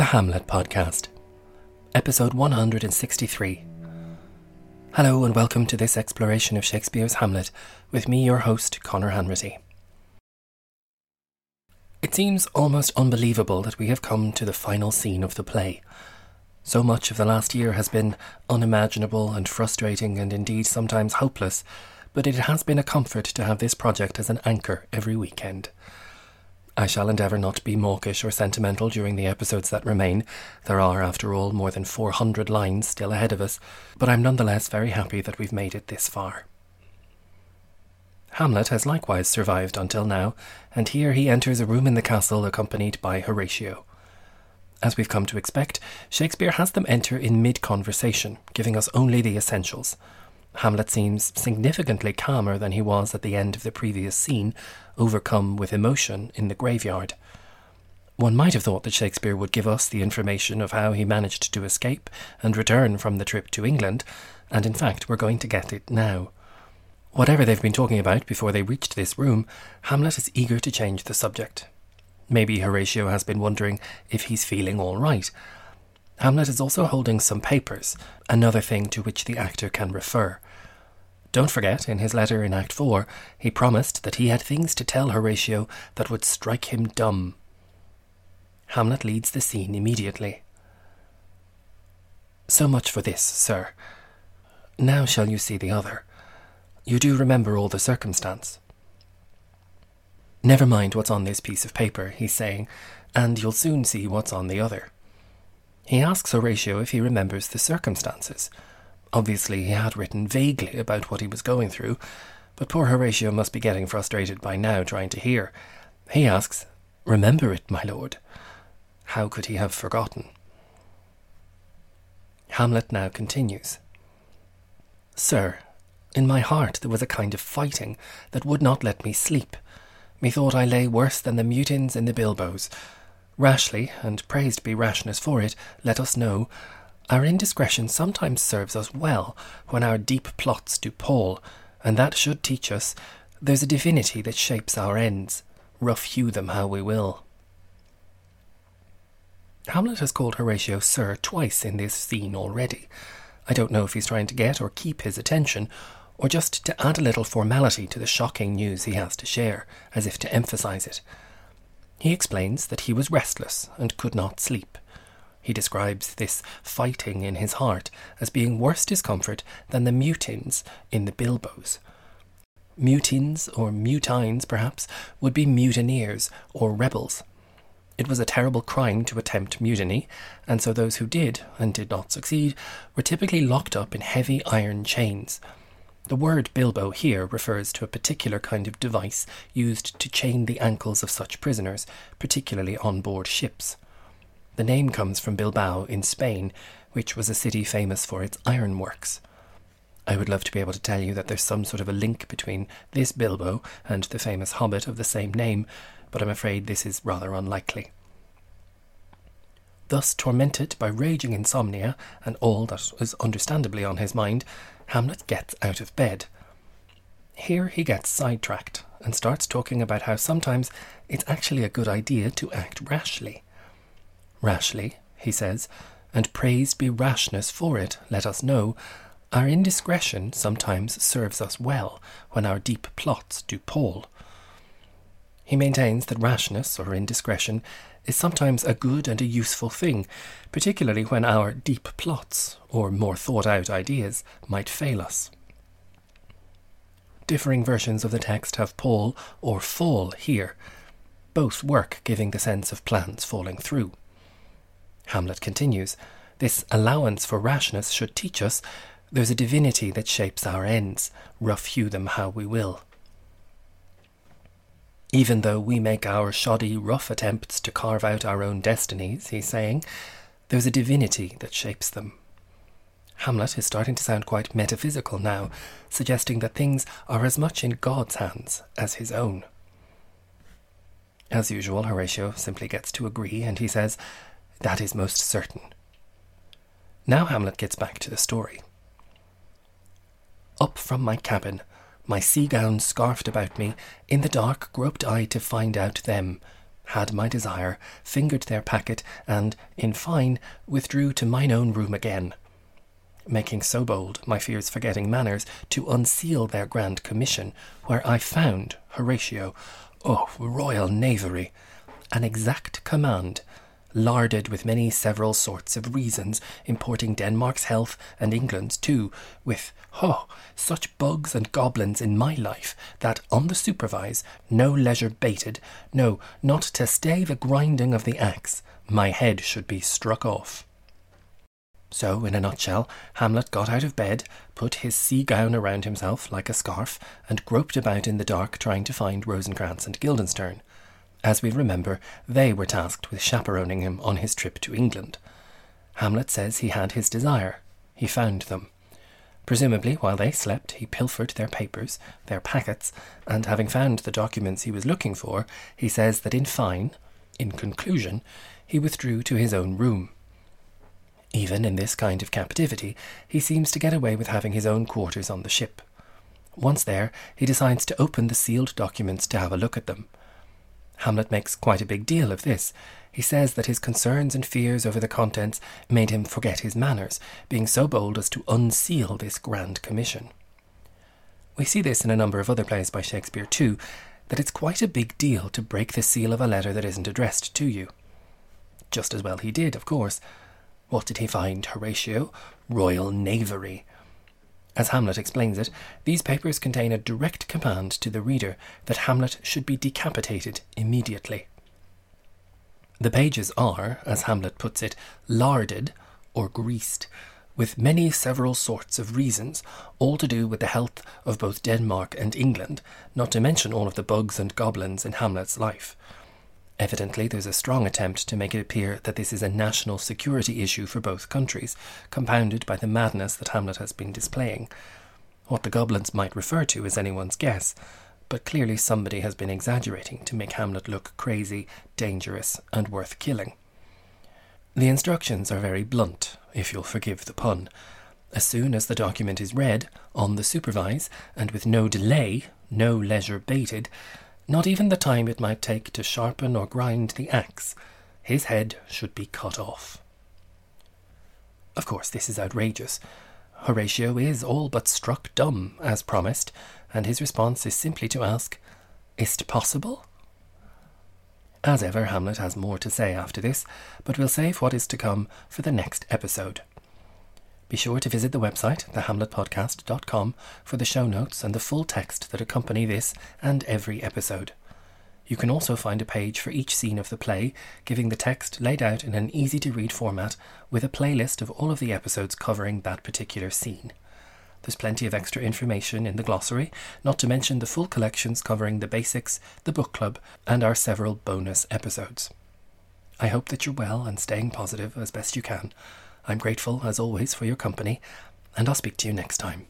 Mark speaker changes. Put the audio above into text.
Speaker 1: The Hamlet Podcast, episode 163. Hello, and welcome to this exploration of Shakespeare's Hamlet with me, your host, Conor Hanratty. It seems almost unbelievable that we have come to the final scene of the play. So much of the last year has been unimaginable and frustrating and indeed sometimes hopeless, but it has been a comfort to have this project as an anchor every weekend. I shall endeavour not to be mawkish or sentimental during the episodes that remain. There are, after all, more than 400 lines still ahead of us, but I'm nonetheless very happy that we've made it this far. Hamlet has likewise survived until now, and here he enters a room in the castle accompanied by Horatio. As we've come to expect, Shakespeare has them enter in mid conversation, giving us only the essentials. Hamlet seems significantly calmer than he was at the end of the previous scene, overcome with emotion in the graveyard. One might have thought that Shakespeare would give us the information of how he managed to escape and return from the trip to England, and in fact, we're going to get it now. Whatever they've been talking about before they reached this room, Hamlet is eager to change the subject. Maybe Horatio has been wondering if he's feeling all right, Hamlet is also holding some papers, another thing to which the actor can refer. Don't forget, in his letter in Act 4, he promised that he had things to tell Horatio that would strike him dumb. Hamlet leads the scene immediately. So much for this, sir. Now shall you see the other. You do remember all the circumstance. Never mind what's on this piece of paper, he's saying, and you'll soon see what's on the other. He asks Horatio if he remembers the circumstances. Obviously, he had written vaguely about what he was going through, but poor Horatio must be getting frustrated by now trying to hear. He asks, Remember it, my lord. How could he have forgotten? Hamlet now continues. Sir, in my heart there was a kind of fighting that would not let me sleep. Methought I lay worse than the mutins in the bilboes, Rashly, and praised be rashness for it, let us know, our indiscretion sometimes serves us well when our deep plots do pall, and that should teach us there's a divinity that shapes our ends, rough hew them how we will. Hamlet has called Horatio Sir twice in this scene already. I don't know if he's trying to get or keep his attention, or just to add a little formality to the shocking news he has to share, as if to emphasize it. He explains that he was restless and could not sleep. He describes this fighting in his heart as being worse discomfort than the mutins in the bilboes. Mutins, or mutines perhaps, would be mutineers or rebels. It was a terrible crime to attempt mutiny, and so those who did, and did not succeed, were typically locked up in heavy iron chains. The word bilbo here refers to a particular kind of device used to chain the ankles of such prisoners, particularly on board ships. The name comes from Bilbao in Spain, which was a city famous for its ironworks. I would love to be able to tell you that there's some sort of a link between this Bilbo and the famous hobbit of the same name, but I'm afraid this is rather unlikely. Thus tormented by raging insomnia and all that is understandably on his mind, Hamlet gets out of bed. Here he gets sidetracked and starts talking about how sometimes it's actually a good idea to act rashly. Rashly, he says, and praised be rashness for it, let us know, our indiscretion sometimes serves us well when our deep plots do pall. He maintains that rashness or indiscretion is sometimes a good and a useful thing, particularly when our deep plots or more thought out ideas might fail us. Differing versions of the text have pall or fall here. Both work giving the sense of plans falling through. Hamlet continues This allowance for rashness should teach us there's a divinity that shapes our ends, rough hew them how we will. Even though we make our shoddy, rough attempts to carve out our own destinies, he's saying, there's a divinity that shapes them. Hamlet is starting to sound quite metaphysical now, suggesting that things are as much in God's hands as his own. As usual, Horatio simply gets to agree, and he says, That is most certain. Now Hamlet gets back to the story. Up from my cabin, my sea gown scarfed about me, in the dark groped I to find out them, had my desire, fingered their packet, and, in fine, withdrew to mine own room again, making so bold, my fears forgetting manners, to unseal their grand commission, where I found Horatio, oh, royal knavery, an exact command larded with many several sorts of reasons, importing Denmark's health and England's too, with, oh, such bugs and goblins in my life, that on the supervise, no leisure bated, no, not to stay the grinding of the axe, my head should be struck off. So, in a nutshell, Hamlet got out of bed, put his sea gown around himself like a scarf, and groped about in the dark trying to find Rosencrantz and Guildenstern. As we remember, they were tasked with chaperoning him on his trip to England. Hamlet says he had his desire. He found them. Presumably, while they slept, he pilfered their papers, their packets, and having found the documents he was looking for, he says that in fine, in conclusion, he withdrew to his own room. Even in this kind of captivity, he seems to get away with having his own quarters on the ship. Once there, he decides to open the sealed documents to have a look at them. Hamlet makes quite a big deal of this. He says that his concerns and fears over the contents made him forget his manners, being so bold as to unseal this grand commission. We see this in a number of other plays by Shakespeare too, that it's quite a big deal to break the seal of a letter that isn't addressed to you. Just as well he did, of course. What did he find, Horatio? Royal knavery. As Hamlet explains it, these papers contain a direct command to the reader that Hamlet should be decapitated immediately. The pages are, as Hamlet puts it, larded or greased, with many several sorts of reasons, all to do with the health of both Denmark and England, not to mention all of the bugs and goblins in Hamlet's life. Evidently, there's a strong attempt to make it appear that this is a national security issue for both countries, compounded by the madness that Hamlet has been displaying. What the goblins might refer to is anyone's guess, but clearly somebody has been exaggerating to make Hamlet look crazy, dangerous, and worth killing. The instructions are very blunt, if you'll forgive the pun. As soon as the document is read, on the supervise, and with no delay, no leisure bated, not even the time it might take to sharpen or grind the axe. His head should be cut off. Of course, this is outrageous. Horatio is all but struck dumb, as promised, and his response is simply to ask, Is't possible? As ever, Hamlet has more to say after this, but we'll save what is to come for the next episode. Be sure to visit the website, thehamletpodcast.com, for the show notes and the full text that accompany this and every episode. You can also find a page for each scene of the play, giving the text laid out in an easy to read format with a playlist of all of the episodes covering that particular scene. There's plenty of extra information in the glossary, not to mention the full collections covering the basics, the book club, and our several bonus episodes. I hope that you're well and staying positive as best you can. I'm grateful, as always, for your company, and I'll speak to you next time.